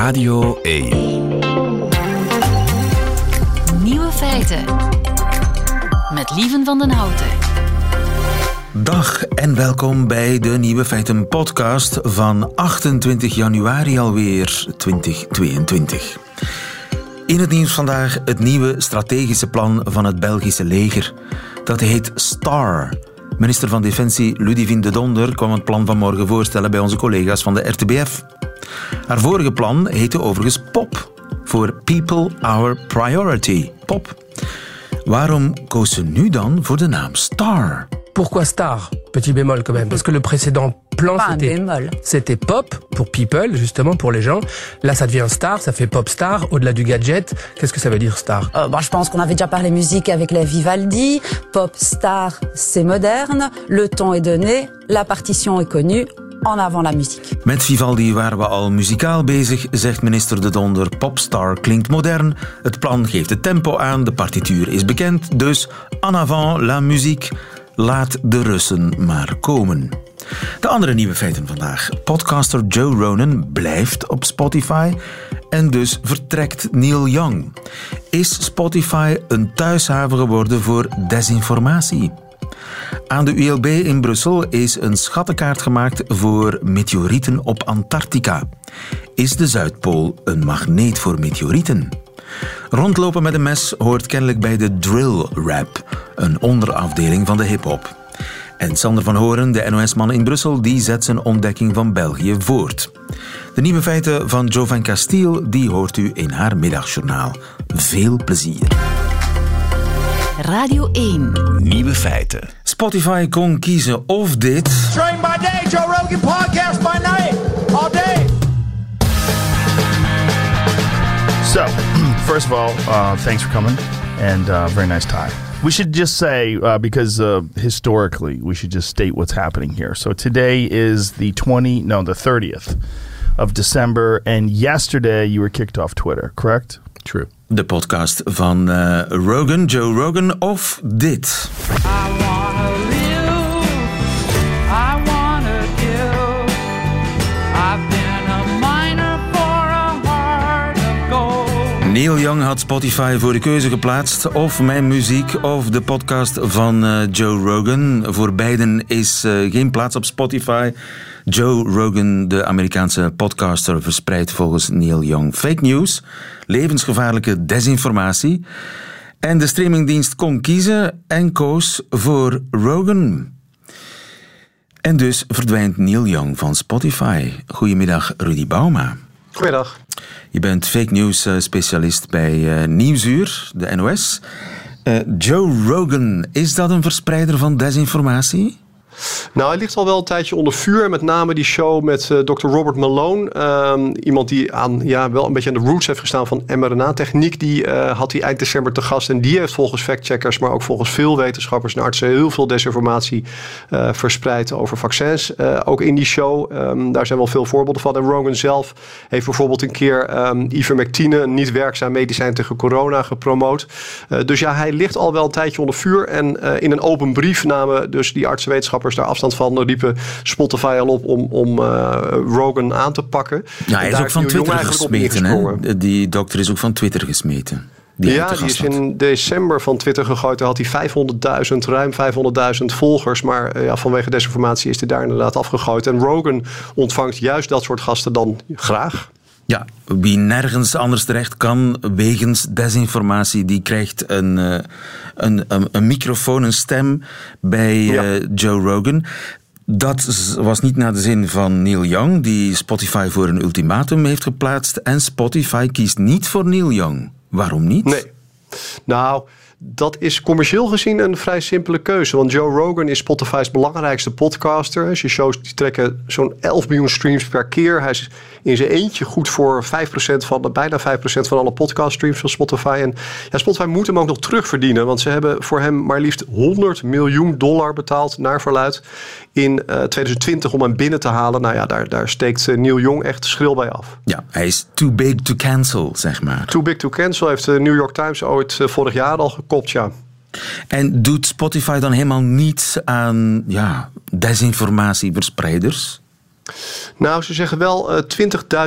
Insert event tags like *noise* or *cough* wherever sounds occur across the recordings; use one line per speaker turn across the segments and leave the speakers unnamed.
Radio 1.
Nieuwe feiten. Met Lieven van den Houten.
Dag en welkom bij de Nieuwe Feiten podcast van 28 januari alweer 2022. In het nieuws vandaag het nieuwe strategische plan van het Belgische leger. Dat heet STAR. Minister van Defensie Ludivine de Donder kwam het plan van morgen voorstellen bij onze collega's van de RTBF. Haar vorige plan heette overigens POP, voor People Our Priority. POP. Waarom koos ze nu dan voor de naam STAR?
Pourquoi star? Petit bémol quand même, parce que le précédent plan c'était pop pour people justement pour les gens. Là ça devient star, ça fait pop star au-delà du gadget. Qu'est-ce que ça veut dire star?
Euh, bon, je pense qu'on avait déjà parlé musique avec la Vivaldi. Pop star, c'est moderne. Le ton est donné. La partition est connue. En avant la musique.
Met Vivaldi waren we al muzikaal bezig, zegt minister De Donder. Popstar klinkt modern, het plan geeft het tempo aan, de partituur is bekend, dus en avant la muziek. Laat de Russen maar komen. De andere nieuwe feiten vandaag. Podcaster Joe Ronan blijft op Spotify en dus vertrekt Neil Young. Is Spotify een thuishaven geworden voor desinformatie? Aan de ULB in Brussel is een schattenkaart gemaakt voor meteorieten op Antarctica. Is de Zuidpool een magneet voor meteorieten? Rondlopen met een mes hoort kennelijk bij de drill rap, een onderafdeling van de hip-hop. En Sander van Horen, de NOS-man in Brussel, die zet zijn ontdekking van België voort. De nieuwe feiten van Jo van Castiel, die hoort u in haar middagjournaal. Veel plezier.
Radio 1.
Nieuwe feiten.
Spotify kon kiezen of dit...
Train by day, Joe Rogan podcast by night, all day.
So, *clears throat* first of all, uh, thanks for coming, and uh, very nice tie. We should just say, uh, because uh, historically, we should just state what's happening here. So today is the 20, no, the 30th of December, and yesterday you were kicked off Twitter, correct?
De podcast van eh, Rogan, Joe Rogan, of dit. Neil Young had Spotify voor de keuze geplaatst. Of mijn muziek of de podcast van eh, Joe Rogan. Voor beiden is eh, geen plaats op Spotify. Joe Rogan, de Amerikaanse podcaster, verspreidt volgens Neil Young fake news, levensgevaarlijke desinformatie. En de streamingdienst kon kiezen en koos voor Rogan. En dus verdwijnt Neil Young van Spotify. Goedemiddag, Rudy Bauma.
Goedemiddag.
Je bent fake news eh, specialist bij eh, Nieuwsuur, de NOS. Eh, Joe Rogan, is dat een verspreider van desinformatie?
Nou, hij ligt al wel een tijdje onder vuur. Met name die show met eh, Dr. Robert Malone. Ehm, iemand die aan, ja, wel een beetje aan de roots heeft gestaan van mRNA-techniek. Die eh, had hij eind december te gast. En die heeft volgens factcheckers, maar ook volgens veel wetenschappers en artsen... heel veel desinformatie eh, verspreid over vaccins. Ook in die show. Ehm, daar zijn wel veel voorbeelden van. En Rogan zelf heeft bijvoorbeeld een keer ehm, ivermectine... een niet werkzaam medicijn tegen corona gepromoot. Dus ja, hij ligt al wel een tijdje onder vuur. En in een open brief namen dus die daar afstand van. Riepen Spotify al op om, om eh, Rogan aan te pakken.
Ja, hij is ook van Twitter gesmeten. Hè? Die dokter is ook van Twitter gesmeten. Die
ja, die is in december van Twitter gegooid. Daar had hij 500.000, ruim 500.000 volgers. Maar eh, ja, vanwege desinformatie is hij daar inderdaad afgegooid. En Rogan ontvangt juist dat soort gasten dan graag.
Ja, wie nergens anders terecht kan wegens desinformatie, die krijgt een, eh, een, een, een microfoon, een stem bij
Ja.
eh, Joe Rogan. Dat was niet naar de zin van Neil Young, die Spotify voor een ultimatum heeft geplaatst. En Spotify kiest niet voor Neil Young. Waarom niet?
Nee. Nou, dat is commercieel gezien een vrij simpele keuze. Want Joe Rogan is Spotify's belangrijkste podcaster. Zijn shows die trekken zo'n 11 miljoen streams per keer. Hij is in zijn eentje goed voor 5% van, de- bijna 5% van alle podcaststreams van Spotify. En ja, Spotify moet hem ook nog terugverdienen. Want ze hebben voor hem maar liefst 100 miljoen dollar betaald naar verluid in eh, 2020 om hem binnen te halen. Nou ja, daar, daar steekt eh, Neil Young echt schril bij af.
Ja, hij is too big to cancel, zeg maar.
Too Big to Cancel heeft de New York Times ooit eh, vorig jaar al
En doet Spotify dan helemaal niets aan ja, desinformatieverspreiders?
Nou, ze zeggen wel eh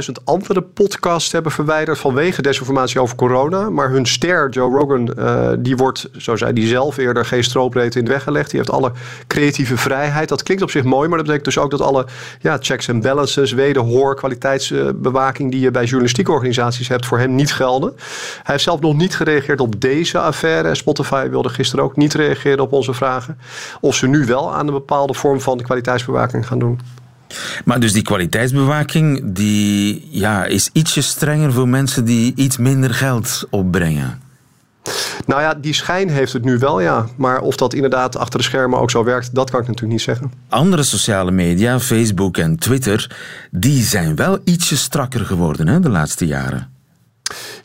20.000 andere podcasts hebben verwijderd vanwege desinformatie over corona. Maar hun ster, Joe Rogan, eh, die wordt, zo zei hij zelf eerder, geen stroopreed in de weg gelegd. Die heeft alle creatieve vrijheid. Dat klinkt op zich mooi, maar dat betekent dus ook dat alle ja, checks en balances, wederhoor, kwaliteitsbewaking die je bij journalistieke organisaties hebt, voor hem niet gelden. Hij heeft zelf nog niet gereageerd op deze affaire. Spotify wilde gisteren ook niet reageren op onze vragen. Of ze nu wel aan een bepaalde vorm van kwaliteitsbewaking gaan doen.
Maar dus die kwaliteitsbewaking die, ja, is ietsje strenger voor mensen die iets minder geld opbrengen.
Nou ja, die schijn heeft het nu wel, ja. Maar of dat inderdaad achter de schermen ook zo werkt, dat kan ik natuurlijk niet zeggen.
Andere sociale media, Facebook en Twitter, die zijn wel ietsje strakker geworden hè, de laatste jaren.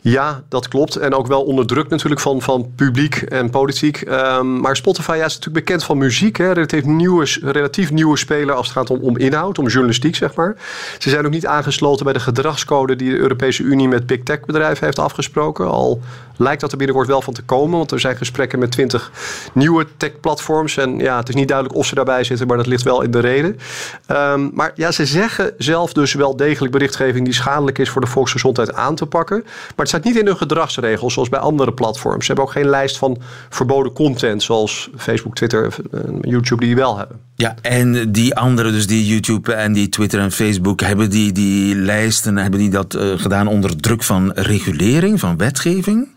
Ja, dat klopt. En ook wel onder druk natuurlijk van, van publiek en politiek. Ehm, maar Spotify is natuurlijk bekend van muziek. Hè. Relatief, nieuwe, relatief nieuwe speler als het gaat om, om inhoud, om journalistiek, zeg maar. Ze zijn ook niet aangesloten bij de gedragscode die de Europese Unie met big tech bedrijven heeft afgesproken. Al lijkt dat er binnenkort wel van te komen. Want er zijn gesprekken met twintig nieuwe tech-platforms. En ja, het is niet duidelijk of ze daarbij zitten, maar dat ligt wel in de reden. Ehm, maar ja, ze zeggen zelf dus wel degelijk berichtgeving die schadelijk is voor de volksgezondheid aan te pakken. Maar het staat niet in hun gedragsregels zoals bij andere platforms. Ze hebben ook geen lijst van verboden content zoals Facebook, Twitter, eh, YouTube die wel hebben.
Ja, en die anderen, dus die YouTube en die Twitter en Facebook, hebben die, die lijsten, hebben die dat eh, gedaan onder druk van regulering, van wetgeving?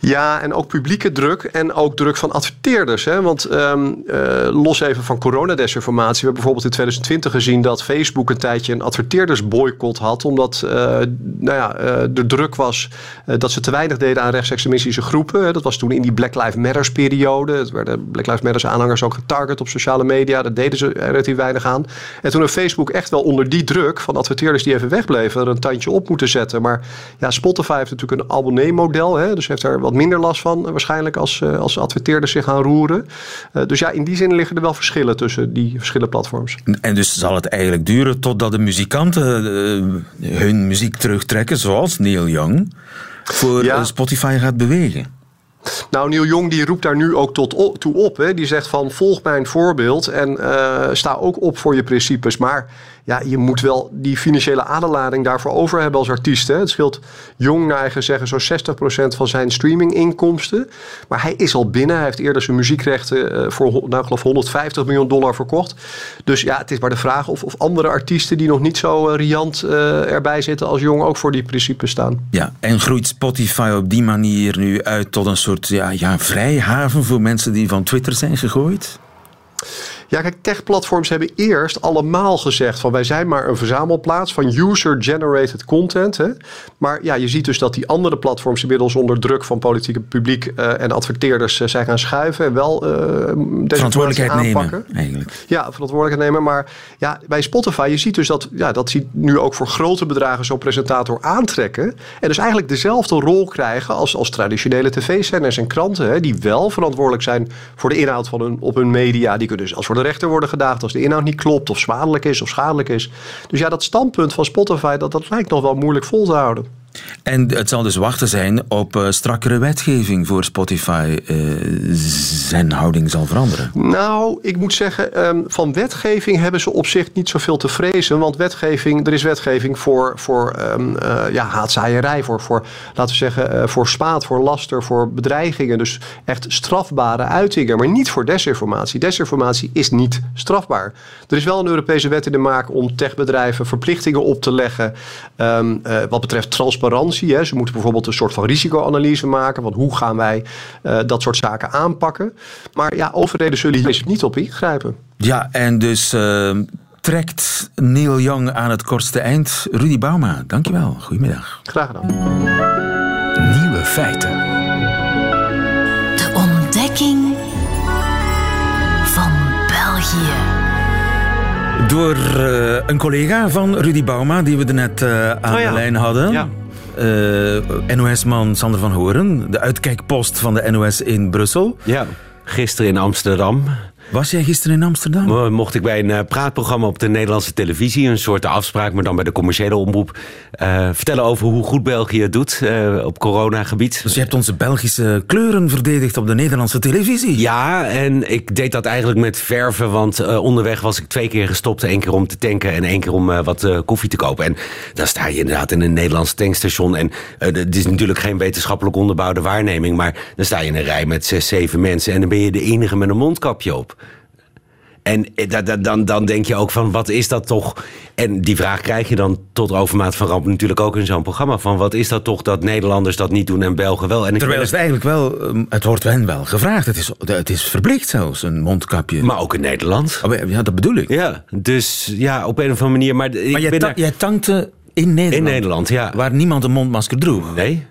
Ja, en ook publieke druk en ook druk van adverteerders. Hè? Want ehm, eh, los even van coronadesinformatie. We hebben bijvoorbeeld in 2020 gezien dat Facebook een tijdje een adverteerdersboycott had. Omdat eh, nou ja, de druk was dat ze te weinig deden aan rechtsextremistische groepen. Dat was toen in die Black Lives Matters periode. Het werden Black Lives Matters aanhangers ook getarget op sociale media. Daar deden ze relatief weinig aan. En toen heeft Facebook echt wel onder die druk van adverteerders die even wegbleven er een tandje op moeten zetten. Maar ja, Spotify heeft natuurlijk een abonneemodel. Hè? Dus heeft er wat minder last van eh, waarschijnlijk als, eh, als adverteerders zich gaan roeren. Eh, dus ja, in die zin liggen er wel verschillen tussen die verschillende platforms.
En dus zal het eigenlijk duren totdat de muzikanten hun muziek terugtrekken, zoals Neil Young, voor
Ja.
Spotify gaat bewegen.
Nou, Neil Jong die roept daar nu ook tot o- toe op. Hè. Die zegt van volg mijn voorbeeld en sta ook op voor je principes. Maar ja, je moet wel die financiële aderlading daarvoor over hebben als artiest. Hè. Het scheelt Jong naar eigen zeggen zo'n 60% van zijn streaminginkomsten. Maar hij is al binnen. Hij heeft eerder zijn muziekrechten eh, voor nou, geloof 150 miljoen dollar verkocht. Dus ja, het is maar de vraag of, of andere artiesten die nog niet zo eh, riant eh, erbij zitten als Jong ook voor die principes staan.
Ja, en groeit Spotify op die manier nu uit tot een soort ja, ja, vrijhaven voor mensen die van Twitter zijn gegooid?
Ja, kijk, techplatforms hebben eerst allemaal gezegd van wij zijn maar een verzamelplaats van user-generated content. Hè? Maar ja, je ziet dus dat die andere platforms inmiddels onder druk van politieke publiek eh, en adverteerders eh, zijn gaan schuiven en wel eh deze
Verantwoordelijkheid
aanpakken.
nemen, eigenlijk.
Ja, verantwoordelijkheid nemen. Maar ja, bij Spotify, je ziet dus dat, ja, dat ze nu ook voor grote bedragen zo'n presentator aantrekken. En dus eigenlijk dezelfde rol krijgen als, als traditionele tv-zenders en kranten. Hè, die wel verantwoordelijk zijn voor de inhoud van hun, op hun media. Die kunnen dus als voor de rechter worden gedaagd als de inhoud niet klopt of zwaardelijk is of schadelijk is. Dus ja, dat standpunt van Spotify, dat, dat lijkt nog wel moeilijk vol te houden.
En het zal dus wachten zijn op eh, strakkere wetgeving voor Spotify. eh, zijn houding zal veranderen.
Nou, ik moet zeggen, ehm, van wetgeving hebben ze op zich niet zoveel te vrezen. Want wetgeving, er is wetgeving voor, voor ehm, eh, ja, haatzaaierij, voor, voor, laten we zeggen, voor spaat, voor laster, voor bedreigingen. Dus echt strafbare uitingen, maar niet voor desinformatie. Desinformatie is niet strafbaar. Er is wel een Europese wet in de maak om techbedrijven verplichtingen op te leggen ehm, eh, wat betreft transparantie. Hè. Ze moeten bijvoorbeeld een soort van risicoanalyse maken. Van hoe gaan wij eh, dat soort zaken aanpakken. Maar ja, overheden zullen hier niet op ingrijpen.
Ja, en dus eh, trekt Neil Young aan het kortste eind. Rudy Bauma, dankjewel. Goedemiddag.
Graag gedaan.
Nieuwe feiten.
De ontdekking van België.
Door eh, een collega van Rudy Bauma, die we er net eh, aan
Oh ja.
de lijn hadden.
Ja.
Eh, NOS-man Sander van Horen, de uitkijkpost van de NOS in Brussel.
Ja, gisteren in Amsterdam.
Was jij gisteren in Amsterdam?
Mo- Mocht ik bij een eh, praatprogramma op de Nederlandse televisie, een soort afspraak, maar dan bij de commerciële omroep, eh, vertellen over hoe goed België het doet eh, op coronagebied.
Dus je hebt onze Belgische kleuren verdedigd op de Nederlandse televisie.
Ja, en ik deed dat eigenlijk met verven, want onderweg was ik twee keer gestopt. één keer om te tanken en één keer om wat koffie te kopen. En dan sta je inderdaad in een Nederlands tankstation. En het is natuurlijk geen wetenschappelijk onderbouwde waarneming, maar dan sta je in een rij met zes, zeven mensen en dan ben je de enige met een mondkapje op. En eh, da- da- dan, dan denk je ook van, wat is dat toch? En die vraag krijg je dan tot overmaat van ramp natuurlijk ook in zo'n programma. Van wat is dat toch dat Nederlanders dat niet doen en Belgen wel? En ik
Terwijl het eigenlijk wel, ehm, het wordt hen wel gevraagd. Het is, het is verplicht zelfs, een mondkapje.
Maar ook in Nederland.
Oh, ja, dat bedoel ik.
Ja, dus ja, op een of andere manier. Maar, ik
jij,
ben
ta-
daar-
jij tankte in Nederland.
in Nederland, ja.
Waar niemand een mondmasker droeg.
Nee.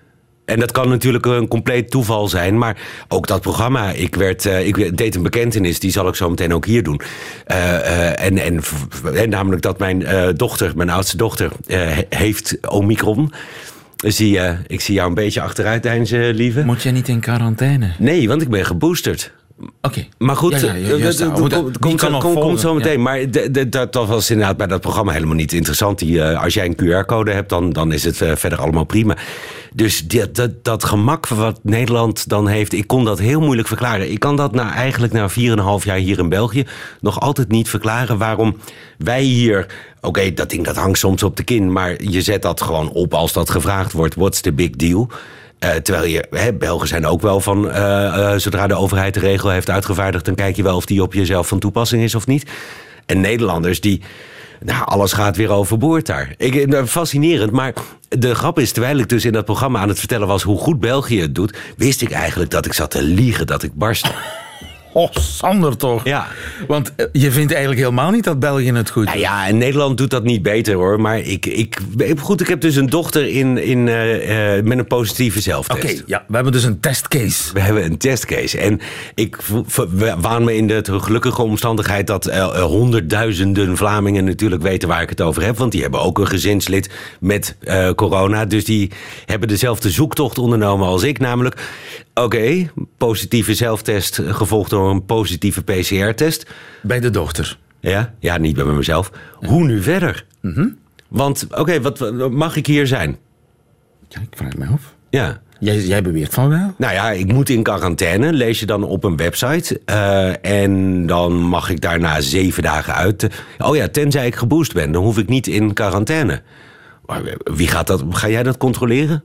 En dat kan natuurlijk een compleet toeval zijn. Maar ook dat programma. Ik, werd, eh, ik deed een bekentenis. Die zal ik zo meteen ook hier doen. Eh, eh, en, en, en namelijk dat mijn dochter, mijn oudste dochter, he- heeft Omicron. Dus die, eh, ik zie jou een beetje achteruit deinzen, lieve.
Moet jij niet in quarantaine?
Nee, want ik ben geboosterd.
Oké.
Maar goed,
Ja, ja, ja,
komt-
kan
zo- komt- meteen. Maar dat dat was inderdaad bij dat programma helemaal niet interessant. Die, eh, als jij een QR-code hebt, dan, dan is het eh, verder allemaal prima. Dus dat gemak wat Nederland dan heeft, ik kon dat heel moeilijk verklaren. Ik kan dat nou eigenlijk na 4,5 jaar hier in België nog altijd niet verklaren waarom wij hier. Oké, dat ding dat hangt soms op de kin, maar je zet dat gewoon op als dat gevraagd wordt. What's the big deal? Eh, terwijl je, hè, Belgen zijn ook wel van, eh, eh, zodra de overheid de regel heeft uitgevaardigd, dan kijk je wel of die op jezelf van toepassing is of niet. En Nederlanders die, nou, alles gaat weer overboord daar. Ik, eh, fascinerend, maar de grap is, terwijl ik dus in dat programma aan het vertellen was hoe goed België het doet, wist ik eigenlijk dat ik zat te liegen dat ik barstte.
Oh, Sander toch?
Ja.
Want eh, je vindt eigenlijk helemaal niet dat België het goed
Nou ja, en Nederland doet dat niet beter hoor. Maar ik, ik, goed, ik heb dus een dochter in, in, eh, eh, met een positieve
Oké,
zelftest.
ja, we hebben dus een testcase.
We hebben een testcase. En ik waan me in de gelukkige omstandigheid dat honderdduizenden Vlamingen natuurlijk weten waar ik het over heb. Want die hebben ook een gezinslid met corona. Dus die hebben dezelfde zoektocht ondernomen als ik. Namelijk, oké, positieve zelftest gevolgd door een positieve PCR-test.
Bij de dochter.
Ja, ja niet bij mezelf. Hoe nu verder? Want, oké, wat wat- mag ik hier zijn?
Ja, ik vraag me af.
Ja.
Jij, jij beweert van wel.
Nou ja, ik moet in quarantaine, lees je dan op een website. Eh, en dan mag ik daarna zeven dagen uit. Oh ja, tenzij ik geboost ben, dan hoef ik niet in quarantaine. Maar Wie gaat dat? Ga jij dat controleren?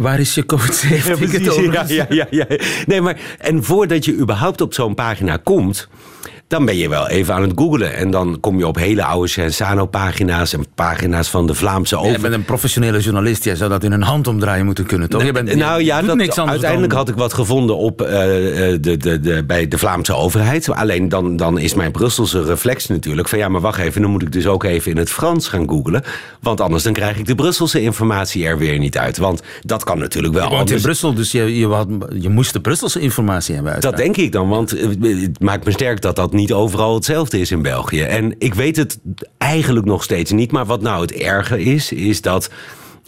Waar is je COVID-19 over?
ja, ja, ja, ja. Nee, maar en voordat je überhaupt op zo'n pagina komt, dan ben je wel even aan het googlen. En dan kom je op hele oude Sensano-pagina's en pagina's van de Vlaamse
Jij
overheid.
bent een professionele journalist. Jij zou dat in een handomdraai moeten kunnen, toch? Je bent,
nou ja, dat,
niks
uiteindelijk
dan-
had ik wat gevonden op, eh, eh, de, de, de, bij de Vlaamse overheid. Alleen dan, dan is mijn Brusselse reflex natuurlijk van ja, maar wacht even, dan moet ik dus ook even in het Frans gaan googlen. Want anders dan krijg ik de Brusselse informatie er weer niet uit. Want dat kan natuurlijk wel
Je woont in. Brussel, dus je, je, had- je moest de Brusselse informatie hebben.
Dat
uiteraard.
denk ik dan, want het maakt me sterk dat dat niet overal hetzelfde is in België. En ik weet het eigenlijk nog steeds niet. Maar wat nou het erge is, is dat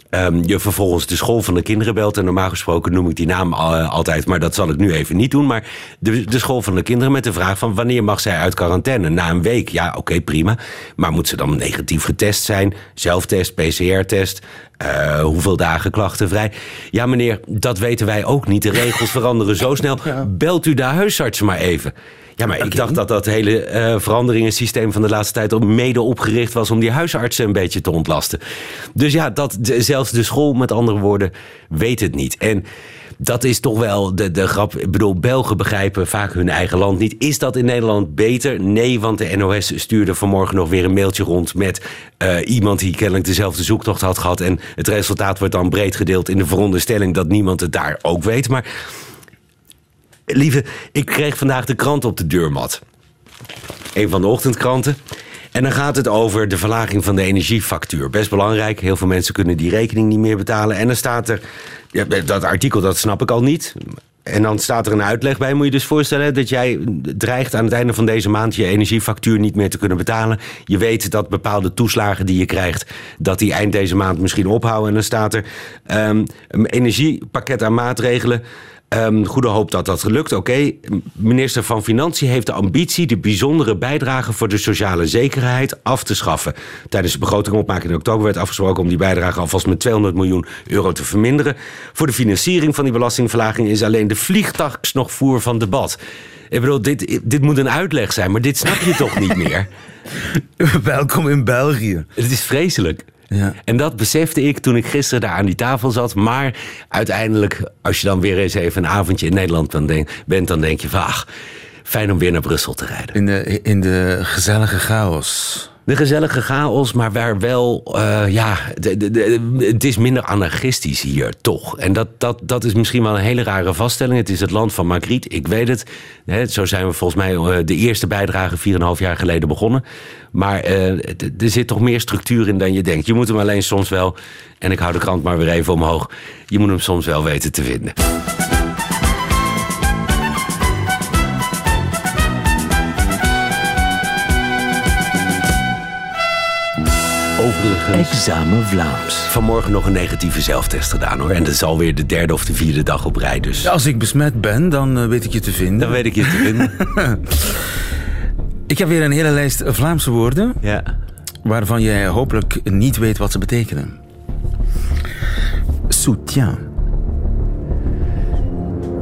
ehm, je vervolgens de school van de kinderen belt. En normaal gesproken noem ik die naam eh, altijd, maar dat zal ik nu even niet doen. Maar de, de school van de kinderen met de vraag van wanneer mag zij uit quarantaine? Na een week. Ja, oké, prima. Maar moet ze dan negatief getest zijn? Zelftest, PCR-test? Eh, hoeveel dagen klachtenvrij? Ja, meneer, dat weten wij ook niet. De regels veranderen zo snel. Belt u de huisarts maar even. Ja, maar ik dacht dat dat hele eh veranderingensysteem van de laatste tijd ook mede opgericht was om die huisartsen een beetje te ontlasten. Dus ja, dat, zelfs de school, met andere woorden, weet het niet. En dat is toch wel de, de grap. Ik bedoel, Belgen begrijpen vaak hun eigen land niet. Is dat in Nederland beter? Nee, want de NOS stuurde vanmorgen nog weer een mailtje rond met eh, iemand die kennelijk dezelfde zoektocht had gehad. En het resultaat wordt dan breed gedeeld in de veronderstelling dat niemand het daar ook weet. Maar lieve, ik kreeg vandaag de krant op de deurmat. Een van de ochtendkranten. En dan gaat het over de verlaging van de energiefactuur. Best belangrijk. Heel veel mensen kunnen die rekening niet meer betalen. En dan staat er. Ja, dat artikel, dat snap ik al niet. En dan staat er een uitleg bij. Moet je dus voorstellen dat jij dreigt aan het einde van deze maand je energiefactuur niet meer te kunnen betalen. Je weet dat bepaalde toeslagen die je krijgt, dat die eind deze maand misschien ophouden. En dan staat er ehm, een energiepakket aan maatregelen. Ehm, goede hoop dat dat lukt. Oké, minister van Financiën heeft de ambitie de bijzondere bijdrage voor de sociale zekerheid af te schaffen. Tijdens de begrotingopmaking in oktober werd afgesproken om die bijdrage alvast met 200 miljoen euro te verminderen. Voor de financiering van die belastingverlaging is alleen de vliegtax nog voer van debat. Ik bedoel, dit, dit moet een uitleg zijn, maar dit snap je toch niet meer? *laughs*
Welkom in België.
Het is vreselijk.
Ja.
En dat besefte ik toen ik gisteren daar aan die tafel zat. Maar uiteindelijk, als je dan weer eens even een avondje in Nederland dan denk, bent, dan denk je van ach, fijn om weer naar Brussel te rijden.
In de, in de gezellige chaos.
De gezellige chaos, maar waar wel, eh, ja, het is minder anarchistisch hier toch. En dat, dat, dat is misschien wel een hele rare vaststelling. Het is het land van Magritte, ik weet het. Zo zijn we volgens mij eh, de eerste bijdrage 4,5 jaar geleden begonnen. Maar eh, er zit toch meer structuur in dan je denkt. Je moet hem alleen soms wel, en ik hou de krant maar weer even omhoog, je moet hem soms wel weten te vinden.
Examen Vlaams.
Vanmorgen nog een negatieve zelftest gedaan hoor. En dat is alweer de derde of de vierde dag op rij. Dus
Als ik besmet ben, dan eh, weet ik je te vinden.
dan weet ik je te vinden. *laughs*
Ik heb weer een hele lijst Vlaamse woorden
ja.
waarvan jij hopelijk niet weet wat ze betekenen. Soutien.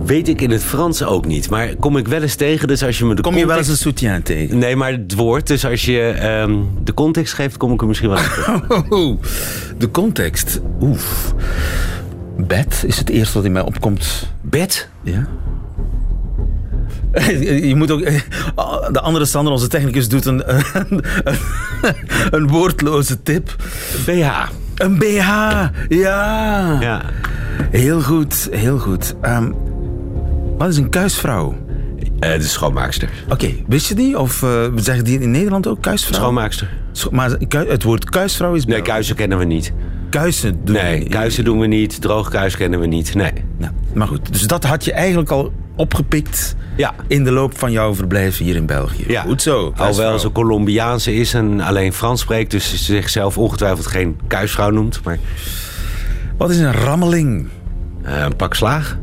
Weet ik in het Frans ook niet. Maar kom ik wel eens tegen. Dus als je me de
Kom je wel eens een soutien tegen?
Nee, maar het woord. Dus als je ehm, de context geeft, kom ik er misschien wel. *laughs*
Oh, de context. Oef. Bed is het eerste wat in mij opkomt.
Bed?
Ja. *laughs* Je moet ook. De andere Sander, onze technicus, doet een, een, *laughs* een woordloze tip.
BH.
Een BH, ja.
Ja.
Heel goed, heel goed. Ehm, wat is een kuisvrouw?
Eh, de schoonmaakster.
Oké, wist je die? Of eh, zeggen die in Nederland ook kuisvrouw?
Schoonmaakster.
Scho- maar het woord kuisvrouw is...
Nee, kuisen kennen we niet.
Kuisen doen
Nee, kuisen doen we niet. Droogkuis kennen we niet. Nee.
Nou, maar goed, dus dat had je eigenlijk al opgepikt
Ja.
in de loop van jouw verblijf hier in België.
Ja.
Goed zo.
Alhoewel
kuisvrouw.
ze Colombiaanse is en alleen Frans spreekt. Dus ze zichzelf ongetwijfeld geen kuisvrouw noemt. Maar
Wat is een rammeling?
eh, een pak slaag.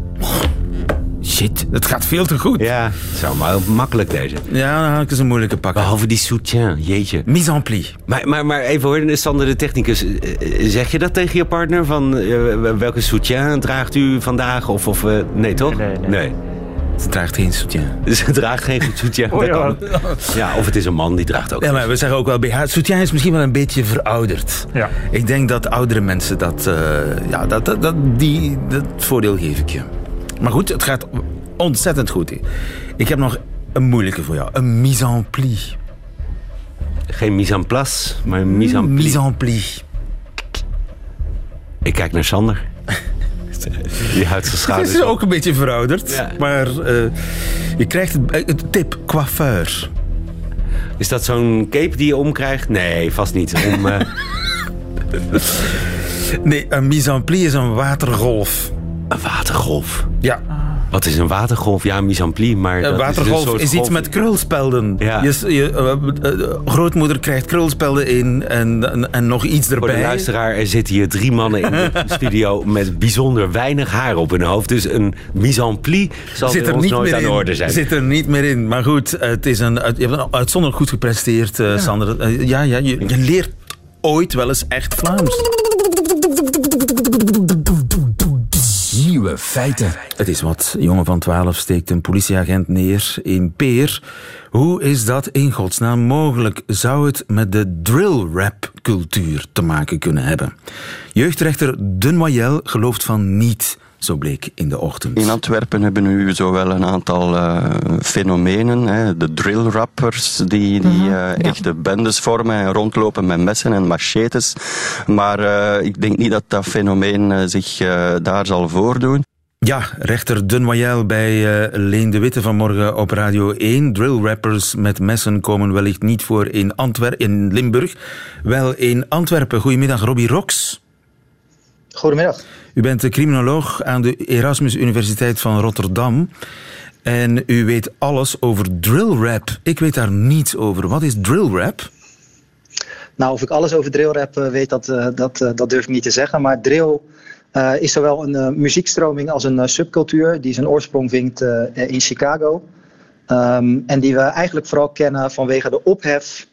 Shit, het gaat veel te goed.
Ja, het is allemaal makkelijk deze.
Ja, dan had ik eens een moeilijke pakken.
Behalve die soutien, jeetje.
Mise en pli.
Maar, maar, maar even hoor, Sander de technicus. eh, eh, Zeg je dat tegen je partner? Van eh, welke soutien draagt u vandaag? Of, of nee toch?
Nee, nee, nee.
Ze draagt geen soutien. *laughs*
Ze draagt geen soutien.
Oh, ja.
ja, of het is een man die draagt ook.
Ja, maar we zeggen ook wel BH. Soutien is misschien wel een beetje verouderd.
Ja.
Ik denk dat oudere mensen dat... eh, ja, dat, dat, dat, die, dat voordeel geef ik je. Maar goed, het gaat ontzettend goed. Ik heb nog een moeilijke voor jou. Een mise en pli.
Geen mise en place, maar een mise en pli.
Mise en pli.
Ik kijk naar Sander. *laughs* Die houdt zijn
Het
schouders
is
op.
ook een beetje verouderd.
Ja.
Maar eh, je krijgt het, eh, het tip coiffeur.
Is dat zo'n cape die je omkrijgt? Nee, vast niet. Om, eh, *laughs*
Nee, een mise en pli is een watergolf.
Een watergolf.
Ja,
Wat is een watergolf? Ja, mise en maar... dat
een
is
watergolf
een soort
is, iets
golf-
met krulspelden.
Ja.
Je, je, eh, eh, grootmoeder krijgt krulspelden in en, en, en nog iets
Voor
erbij.
de luisteraar, er zitten hier drie mannen in de *laughs* studio met bijzonder weinig haar op hun hoofd. Dus een mise en zal
Zit er
ons
niet
nooit
meer
aan de
in.
orde zijn.
Zit er niet meer in. Maar goed, het is een, je hebt een uitzonderlijk goed gepresteerd, eh, Sander. Eh, ja, ja je, je leert ooit wel eens echt Vlaams.
Feiten.
Het is wat. Jongen van 12 steekt een politieagent neer in Peer. Hoe is dat in godsnaam mogelijk? Zou het met de drill rap cultuur te maken kunnen hebben? Jeugdrechter Denoyel gelooft van niet, zo bleek in de ochtend.
In Antwerpen hebben we nu zowel een aantal eh, fenomenen, hè, de drill rappers die, die eh, echte bendes vormen en rondlopen met messen en machetes. Maar eh, ik denk niet dat dat fenomeen eh, zich daar zal voordoen.
Ja, rechter Denoyel bij eh, Leen de Witte vanmorgen op Radio 1. Drillrappers met messen komen wellicht niet voor in, Antwer in Limburg. Wel in Antwerpen. Goedemiddag, Robbie Rox.
Goedemiddag.
U bent criminoloog aan de Erasmus Universiteit van Rotterdam. En u weet alles over drillrap. Ik weet daar niets over. Wat is drillrap?
Nou, of ik alles over drillrap eh, weet, dat, eh, dat, eh, dat durf ik niet te zeggen. Maar drill is zowel een eh, muziekstroming als een subcultuur die zijn oorsprong vindt in Chicago. Ehm, en die we eigenlijk vooral kennen vanwege de ophef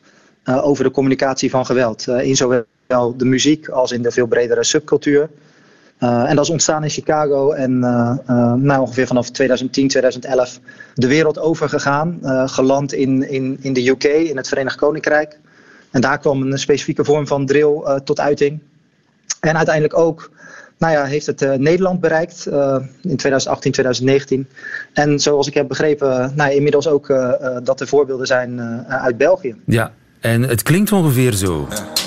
over de communicatie van geweld. in zowel de muziek als in de veel bredere subcultuur. Eh, en dat is ontstaan in Chicago en eh, eh, nou, ongeveer vanaf 2010, 2011 de wereld overgegaan. eh, geland in, in, in de UK, in het Verenigd Koninkrijk. En daar kwam een specifieke vorm van drill tot uiting. En uiteindelijk ook nou ja, heeft het eh, Nederland bereikt eh, in 2018, 2019. En zoals ik heb begrepen, nou, ja, inmiddels ook eh, eh, dat er voorbeelden zijn eh, uit België.
Ja, en het klinkt ongeveer zo.
Ik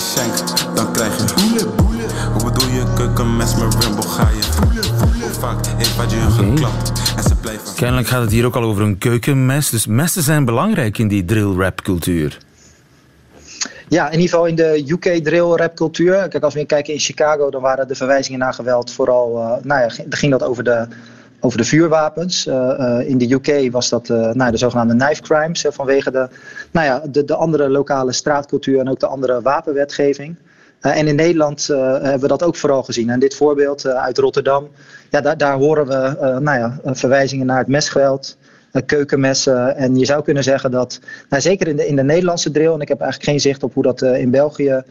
geen shank, dan krijg je boele, boele. Hoe bedoel je keukenmes met Rambo ga je voelen, vaak heeft wat je geklapt en ze blijven...
Kennelijk gaat het hier ook al over een keukenmes. Dus messen zijn belangrijk in die drill-rap cultuur.
Ja, in ieder geval in de UK drill rap cultuur. Kijk, als we kijken in Chicago, dan waren de verwijzingen naar geweld vooral, eh, nou ja, ging dat over de, over de vuurwapens. Eh, eh, in de UK was dat eh, nou, de zogenaamde knife crimes, vanwege de, nou ja, de, de andere lokale straatcultuur en ook de andere wapenwetgeving. En in Nederland hebben we dat ook vooral gezien. En dit voorbeeld uit Rotterdam, ja, daar, daar horen we nou ja, verwijzingen naar het mesgeweld keukenmessen. En je zou kunnen zeggen dat, nou, zeker in de, in de Nederlandse drill, en ik heb eigenlijk geen zicht op hoe dat in België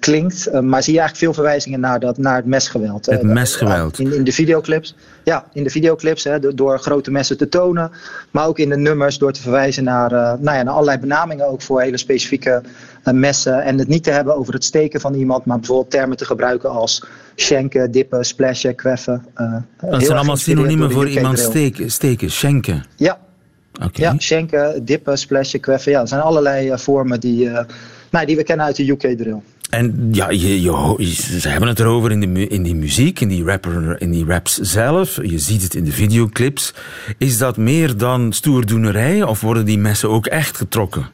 klinkt, eh, maar zie je eigenlijk veel verwijzingen naar, dat, naar het mesgeweld.
Het
Eh,
mesgeweld.
in, in de videoclips. Ja, in de videoclips, hè, door, grote messen te tonen. Maar ook in de nummers door te verwijzen naar, eh, nou ja, naar allerlei benamingen ook voor hele specifieke eh, messen. En het niet te hebben over het steken van iemand, maar bijvoorbeeld termen te gebruiken als schenken, dippen, splashen, kweffen. eh,
Dat zijn allemaal synoniemen voor iemand steken, steken schenken.
Ja.
Oké.
Ja, schenken, dippen, splashen, kweffen. Ja, er zijn allerlei eh, vormen die, eh, nou, die we kennen uit de UK drill.
En ja, je, ze hebben het erover in, de, in die muziek, in die, rapper, in die raps zelf. Je ziet het in de videoclips. Is dat meer dan stoerdoenerij of worden die messen ook echt getrokken?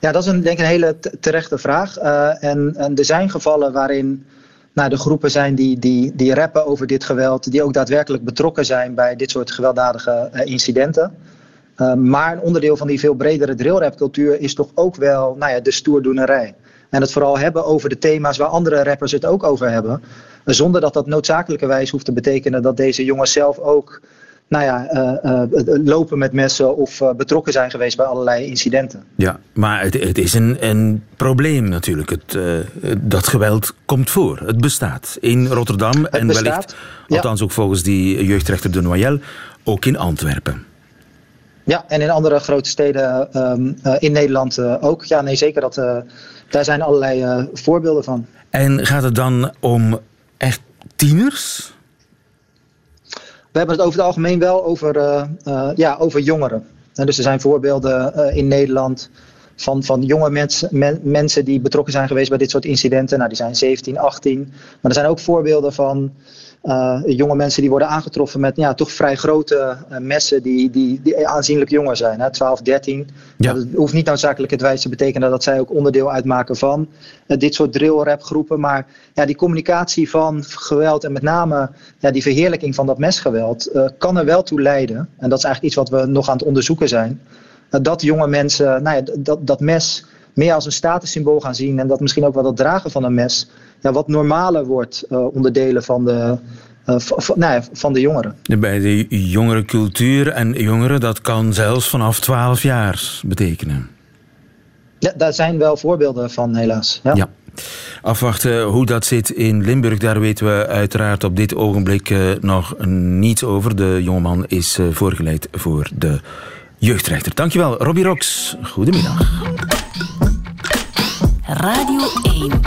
Ja, dat is een, denk ik een hele terechte vraag. Eh, en, en er zijn gevallen waarin nou, de groepen zijn die, die, die rappen over dit geweld, die ook daadwerkelijk betrokken zijn bij dit soort gewelddadige eh, incidenten. Eh, maar een onderdeel van die veel bredere drillrapcultuur is toch ook wel nou ja, de stoerdoenerij. En het vooral hebben over de thema's waar andere rappers het ook over hebben. Zonder dat dat noodzakelijkerwijs hoeft te betekenen dat deze jongens zelf ook nou ja, eh, eh, lopen met messen of eh, betrokken zijn geweest bij allerlei incidenten.
Ja, maar het, het is een, een probleem natuurlijk. Het, dat geweld komt voor. Het bestaat in Rotterdam en
bestaat,
wellicht,
ja.
althans ook volgens die jeugdrechter de Noyel, ook in Antwerpen.
Ja, en in andere grote steden ehm, eh, in Nederland eh, ook. Ja, nee, zeker. Dat, eh, daar zijn allerlei voorbeelden van.
En gaat het dan om echt tieners?
We hebben het over het algemeen wel over, ja, over jongeren. En dus er zijn voorbeelden in Nederland van, van jonge mensen, men- mensen die betrokken zijn geweest bij dit soort incidenten. Nou, die zijn 17, 18. Maar er zijn ook voorbeelden van eh, jonge mensen die worden aangetroffen met ja, toch vrij grote eh, messen die, die, die aanzienlijk jonger zijn. Hè, 12, 13.
Ja.
Dat hoeft niet noodzakelijk het wijs te betekenen dat zij ook onderdeel uitmaken van eh, dit soort drill-rap groepen. Maar ja, die communicatie van geweld en met name ja, die verheerlijking van dat mesgeweld kan er wel toe leiden. En dat is eigenlijk iets wat we nog aan het onderzoeken zijn. Eh, dat jonge mensen nou ja, dat, dat mes meer als een statussymbool gaan zien. En dat misschien ook wel dat dragen van een mes ja, wat normaler wordt eh, onderdelen van de, eh, nou ja, van de jongeren.
Bij de jongere cultuur en jongeren, dat kan zelfs vanaf 12 jaar betekenen.
Ja, daar zijn wel voorbeelden van, helaas. Ja.
Ja. Afwachten hoe dat zit in Limburg, daar weten we uiteraard op dit ogenblik eh, nog niets over. De jongeman is voorgeleid voor de jeugdrechter. Dankjewel, Robbie Rox. Goedemiddag.
Radio 1.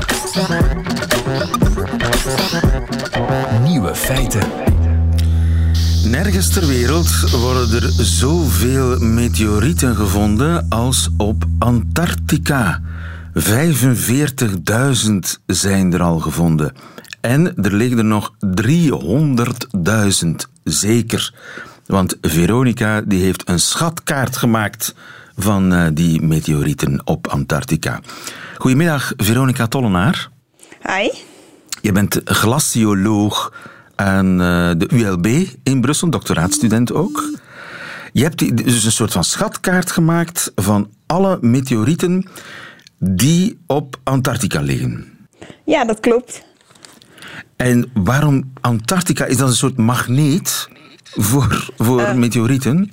Nieuwe feiten.
Nergens ter wereld worden er zoveel meteorieten gevonden als op Antarctica. 45.000 zijn er al gevonden. En er liggen er nog 300.000 zeker. Want Veronica die heeft een schatkaart gemaakt van eh, die meteorieten op Antarctica. Goedemiddag, Veronica Tollenaar.
Hi.
Je bent glacioloog aan eh, de ULB in Brussel, doctoraatstudent ook. Je hebt dus een soort van schatkaart gemaakt van alle meteorieten die op Antarctica liggen.
Ja, dat klopt.
En waarom Antarctica? Is dat een soort magneet voor, voor
Eh.
meteorieten?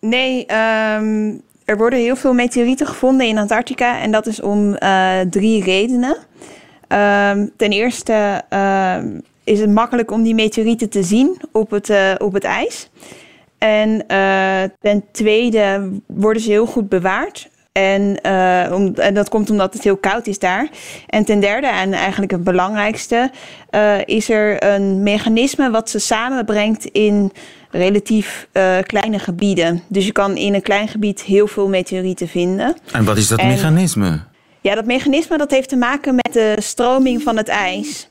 Nee, ehm, er worden heel veel meteorieten gevonden in Antarctica. En dat is om eh, drie redenen. Ehm, ten eerste ehm, is het makkelijk om die meteorieten te zien op het, eh, op het ijs. En ten tweede worden ze heel goed bewaard. En, eh, om, en dat komt omdat het heel koud is daar. En ten derde, en eigenlijk het belangrijkste, eh, is er een mechanisme wat ze samenbrengt in relatief eh, kleine gebieden. Dus je kan in een klein gebied heel veel meteorieten vinden.
En wat is dat
En-
mechanisme?
Ja, dat mechanisme dat heeft te maken met de stroming van het ijs.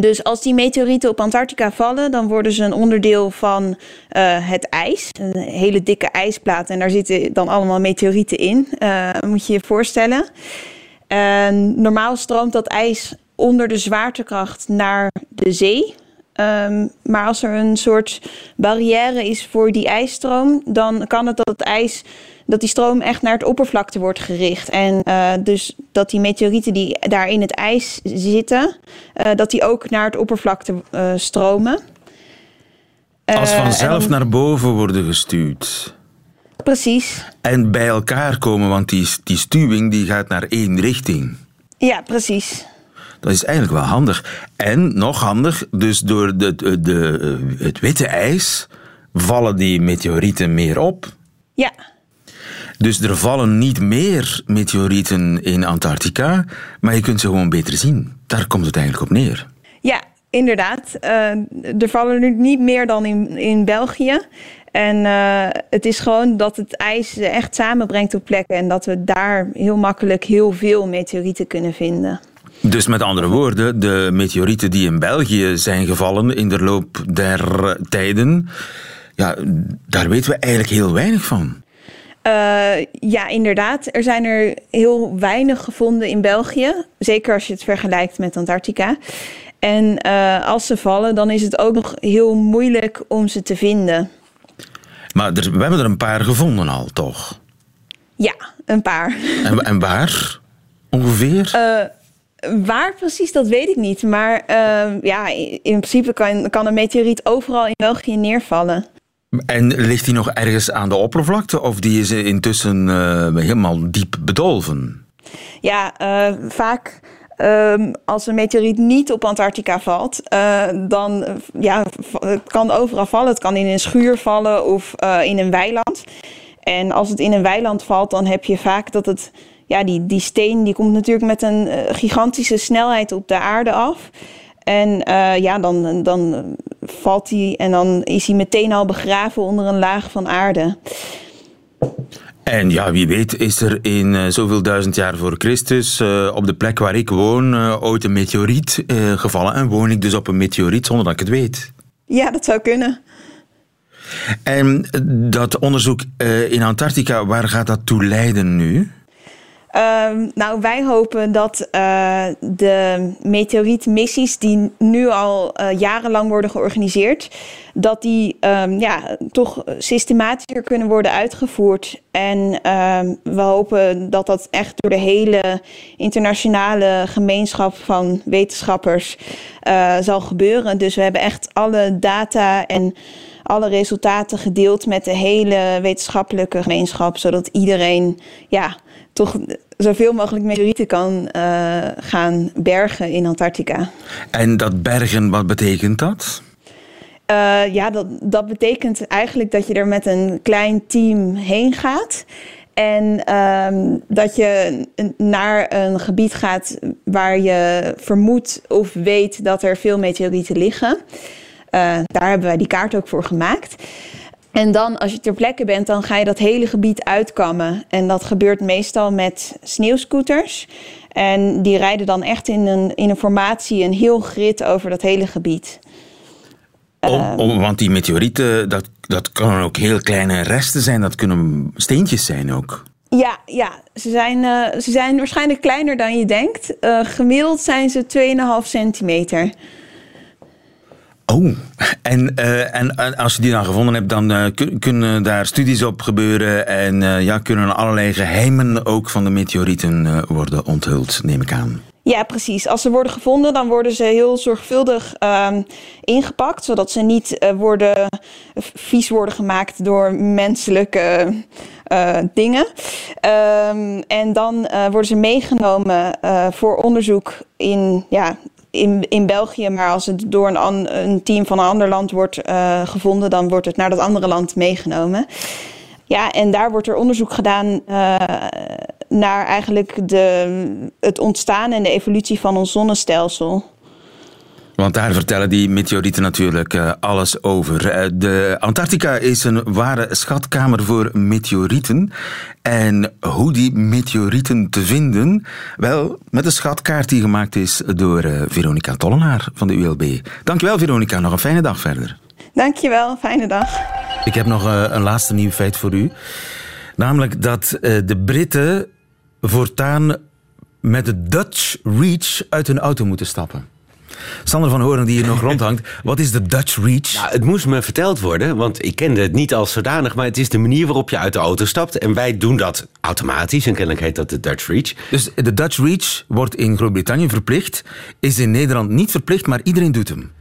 Dus als die meteorieten op Antarctica vallen, dan worden ze een onderdeel van eh, het ijs. Een hele dikke ijsplaat. En daar zitten dan allemaal meteorieten in. eh, moet je je voorstellen. En normaal stroomt dat ijs onder de zwaartekracht naar de zee. Ehm, maar als er een soort barrière is voor die ijsstroom, dan kan het dat het ijs, dat die stroom echt naar het oppervlakte wordt gericht. En eh, dus dat die meteorieten die daar in het ijs zitten, eh, dat die ook naar het oppervlakte eh, stromen.
Als vanzelf
dan-
naar boven worden gestuurd.
Precies.
En bij elkaar komen, want die, die stuwing die gaat naar één richting.
Ja, precies.
Dat is eigenlijk wel handig. En nog handig, dus door de, de, de, het witte ijs vallen die meteorieten meer op.
Ja,
Dus er vallen niet meer meteorieten in Antarctica, maar je kunt ze gewoon beter zien. Daar komt het eigenlijk op neer.
Ja, inderdaad. Eh, er vallen nu niet meer dan in, in België. En eh, het is gewoon dat het ijs echt samenbrengt op plekken. En dat we daar heel makkelijk heel veel meteorieten kunnen vinden.
Dus met andere woorden, de meteorieten die in België zijn gevallen in de loop der tijden, ja, daar weten we eigenlijk heel weinig van.
Eh, ja, inderdaad. Er zijn er heel weinig gevonden in België. Zeker als je het vergelijkt met Antarctica. En eh, als ze vallen, dan is het ook nog heel moeilijk om ze te vinden.
Maar er, we hebben er een paar gevonden al, toch?
Ja, een paar.
En, en waar ongeveer?
Eh, waar precies, dat weet ik niet. Maar ja, in in principe kan, kan een meteoriet overal in België neervallen.
En ligt die nog ergens aan de oppervlakte of die is intussen eh, helemaal diep bedolven?
Ja, eh, vaak ehm, als een meteoriet niet op Antarctica valt, eh, dan ja, het kan overal vallen. Het kan in een schuur vallen of in een weiland. En als het in een weiland valt, dan heb je vaak dat het, ja, die, die steen die komt natuurlijk met een gigantische snelheid op de aarde af. En eh, ja, dan, dan valt hij en dan is hij meteen al begraven onder een laag van aarde.
En ja, wie weet is er in eh, zoveel duizend jaar voor Christus eh, op de plek waar ik woon ooit een meteoriet gevallen en woon ik dus op een meteoriet zonder dat ik het weet.
Ja, dat zou kunnen.
En dat onderzoek in Antarctica, waar gaat dat toe leiden nu?
Ehm, nou, wij hopen dat eh, de meteorietmissies die nu al eh, jarenlang worden georganiseerd, dat die ehm, ja, toch systematischer kunnen worden uitgevoerd. En ehm, we hopen dat dat echt door de hele internationale gemeenschap van wetenschappers eh, zal gebeuren. Dus we hebben echt alle data en alle resultaten gedeeld met de hele wetenschappelijke gemeenschap, zodat iedereen ja, toch zoveel mogelijk meteorieten kan eh, gaan bergen in Antarctica.
En dat bergen, wat betekent dat?
Eh, ja, dat, dat betekent eigenlijk dat je er met een klein team heen gaat. En ehm, dat je naar een gebied gaat waar je vermoedt of weet dat er veel meteorieten liggen. Eh, daar hebben wij die kaart ook voor gemaakt. En dan, als je ter plekke bent, dan ga je dat hele gebied uitkammen. En dat gebeurt meestal met sneeuwscooters. En die rijden dan echt in een, in een formatie, een heel grid over dat hele gebied.
Om, om- want die meteorieten, dat, dat kunnen ook heel kleine resten zijn, dat kunnen steentjes zijn ook.
Ja, ja ze, zijn, eh, ze zijn waarschijnlijk kleiner dan je denkt. Eh, gemiddeld zijn ze 2,5 centimeter.
Oh, en, eh, en, en als je die dan gevonden hebt, dan eh, kun- kunnen daar studies op gebeuren en eh, ja, kunnen allerlei geheimen ook van de meteorieten eh, worden onthuld, neem ik aan.
Ja, precies. Als ze worden gevonden, dan worden ze heel zorgvuldig ehm, ingepakt, zodat ze niet eh, worden, vies worden gemaakt door menselijke eh, dingen. Ehm, en dan eh, worden ze meegenomen eh, voor onderzoek in, ja, in, in België. Maar als het door een, een team van een ander land wordt eh, gevonden, dan wordt het naar dat andere land meegenomen. Ja, en daar wordt er onderzoek gedaan eh, naar eigenlijk de, het ontstaan en de evolutie van ons zonnestelsel.
Want daar vertellen die meteorieten natuurlijk eh, alles over. Eh, de Antarctica is een ware schatkamer voor meteorieten. En hoe die meteorieten te vinden? Wel, met een schatkaart die gemaakt is door eh, Veronica Tollenaar van de ULB. Dankjewel Veronica, nog een fijne dag verder.
Dankjewel, fijne dag.
Ik heb nog een laatste nieuw feit voor u. Namelijk dat de Britten voortaan met de Dutch Reach uit hun auto moeten stappen. Sander van Horen, die hier nog *laughs* rondhangt. Wat is de Dutch Reach?
Nou, het moest me verteld worden, want ik kende het niet als zodanig. Maar het is de manier waarop je uit de auto stapt. En wij doen dat automatisch. En kennelijk heet dat de Dutch Reach.
Dus de Dutch Reach wordt in Groot-Brittannië verplicht. Is in Nederland niet verplicht, maar iedereen doet hem.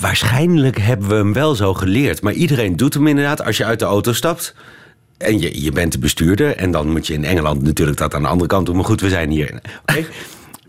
Waarschijnlijk hebben we hem wel zo geleerd. Maar iedereen doet hem inderdaad als je uit de auto stapt. En je, je bent de bestuurder. En dan moet je in Engeland natuurlijk dat aan de andere kant doen. Maar goed, we zijn hier. *laughs*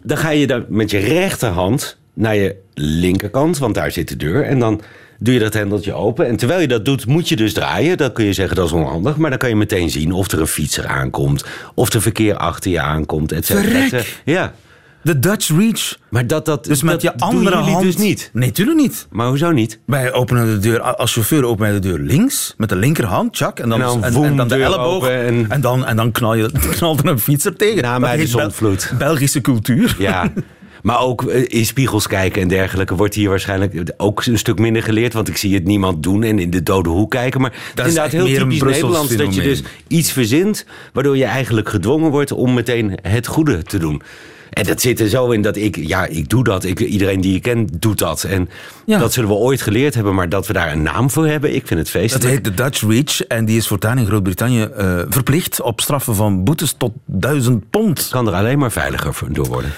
Dan ga je dan met je rechterhand naar je linkerkant, want daar zit de deur. En dan doe je dat hendeltje open. En terwijl je dat doet, moet je dus draaien. Dan kun je zeggen dat is onhandig. Maar dan kan je meteen zien of er een fietser aankomt. Of er verkeer achter je aankomt, et cetera. Ja.
De Dutch Reach.
Maar dat, dat,
Dus met
dat
je andere
jullie
hand...
dus niet.
Nee, tuurlijk niet.
Maar hoezo niet?
Wij openen de deur, als chauffeur openen de deur links, met de linkerhand, tjak, en dan,
En dan
en, dan de elleboog.
en-
En, dan, en dan knal je, *laughs* knalt er een fietser tegen.
Na mij de
Bel-. Belgische cultuur.
Ja. *laughs* Maar ook eh, in spiegels kijken en dergelijke wordt hier waarschijnlijk ook een stuk minder geleerd. Want ik zie het niemand doen en in de dode hoek kijken. Maar
Dat
is inderdaad heel typisch Nederlands dat je dus iets verzint... waardoor je eigenlijk gedwongen wordt om meteen het goede te doen. En dat zit er zo in dat ik, ja, ik doe dat. Ik, iedereen die je kent doet dat. En
Ja.
dat zullen we ooit geleerd hebben. Maar dat we daar een naam voor hebben, ik vind het
Dat
feestelijk.
heet de Dutch Reach en die is voortaan in Groot-Brittannië eh, verplicht op straffen van boetes tot 1000 pond.
kan er alleen maar veiliger door worden.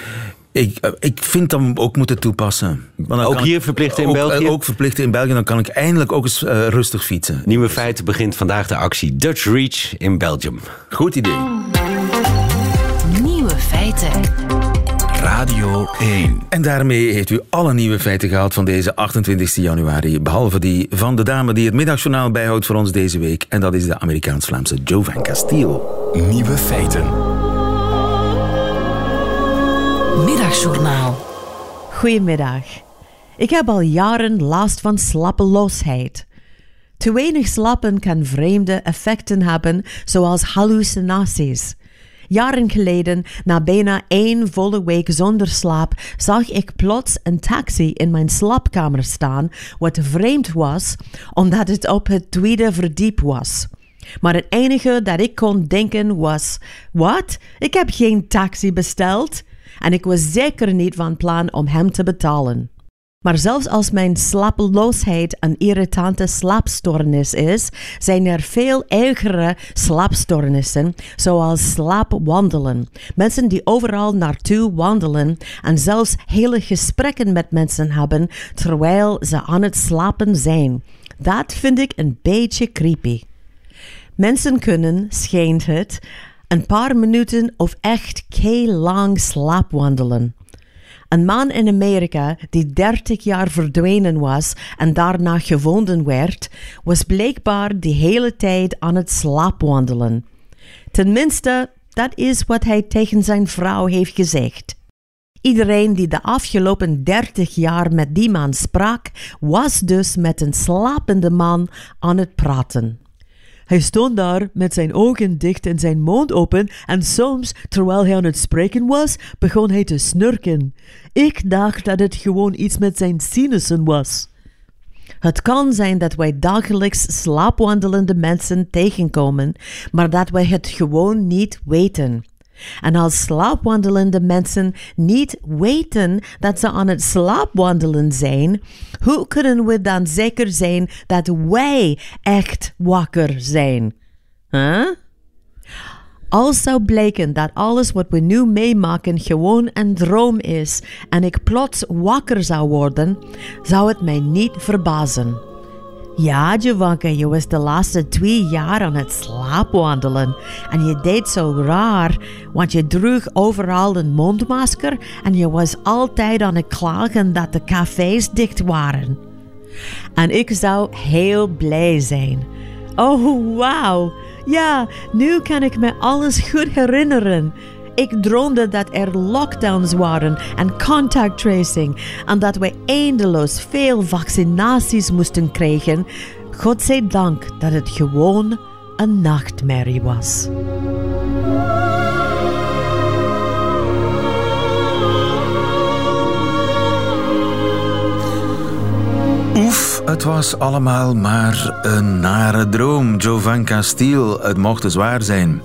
Ik, eh, ik vind dat we hem ook moeten toepassen. Want
Ook hier
ik-
verplicht in
ook,
België?
eh, Ook verplicht in België, dan kan ik eindelijk ook eens eh, rustig fietsen.
Nieuwe feiten begint vandaag de actie Dutch Reach in Belgium.
Goed idee.
Nieuwe feiten.
Radio 1.
En daarmee heeft u alle nieuwe feiten gehaald van deze 28 januari. Behalve die van de dame die het middagjournaal bijhoudt voor ons deze week. En dat is de Amerikaans-Vlaamse Jovan Castile.
Nieuwe feiten.
Middagjournaal.
Goedemiddag. Ik heb al jaren last van slappeloosheid. Te weinig slapen kan vreemde effecten hebben, zoals hallucinaties. Jaren geleden, na bijna één volle week zonder slaap, zag ik plots een taxi in mijn slaapkamer staan, wat vreemd was, omdat het op het tweede verdiep was. Maar het enige dat ik kon denken was: wat? Ik heb geen taxi besteld. En ik was zeker niet van plan om hem te betalen. Maar zelfs als mijn slapeloosheid een irritante slaapstoornis is, zijn er veel ergere slaapstoornissen, zoals slaapwandelen. Mensen die overal naartoe wandelen en zelfs hele gesprekken met mensen hebben terwijl ze aan het slapen zijn. Dat vind ik een beetje creepy. Mensen kunnen, schijnt het, een paar minuten of echt lang slaapwandelen. Een man in Amerika die 30 jaar verdwenen was en daarna gevonden werd, was blijkbaar de hele tijd aan het slaapwandelen. Tenminste, dat is wat hij tegen zijn vrouw heeft gezegd. Iedereen die de afgelopen 30 jaar met die man sprak, was dus met een slapende man aan het praten. Hij stond daar met zijn ogen dicht en zijn mond open en soms, terwijl hij aan het spreken was, begon hij te snurken. Ik dacht dat het gewoon iets met zijn sinussen was. Het kan zijn dat wij dagelijks slaapwandelende mensen tegenkomen, maar dat wij het gewoon niet weten. En als slaapwandelende mensen niet weten dat ze aan het slaapwandelen zijn, hoe kunnen we dan zeker zijn dat wij echt wakker zijn? Huh? Als zou blijken dat alles wat we nu meemaken gewoon een droom is en ik plots wakker zou worden, zou het mij niet verbazen. Ja, je was de laatste twee jaar aan het slaapwandelen. En je deed zo raar, want je droeg overal een mondmasker en je was altijd aan het klagen dat de cafés dicht waren. En ik zou heel blij zijn. Oh, wauw. Ja, nu kan ik me alles goed herinneren. Ik droomde dat er lockdowns waren en contact tracing en dat we eindeloos veel vaccinaties moesten krijgen. God zij dank dat het gewoon een nachtmerrie was.
Oef, het was allemaal maar een nare droom. Jovanka Steele, het mocht dus waar zijn.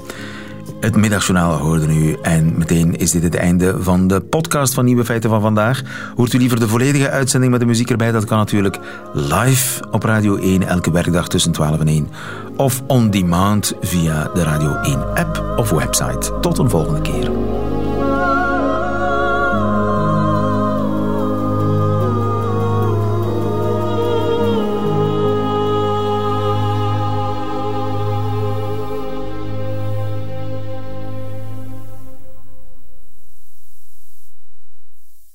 Het middagjournaal hoorde u en meteen is dit het einde van de podcast van Nieuwe Feiten van vandaag. Hoort u liever de volledige uitzending met de muziek erbij? Dat kan natuurlijk live op Radio 1 elke werkdag tussen 12 en 1. Of on demand via de Radio 1 app of website. Tot een volgende keer.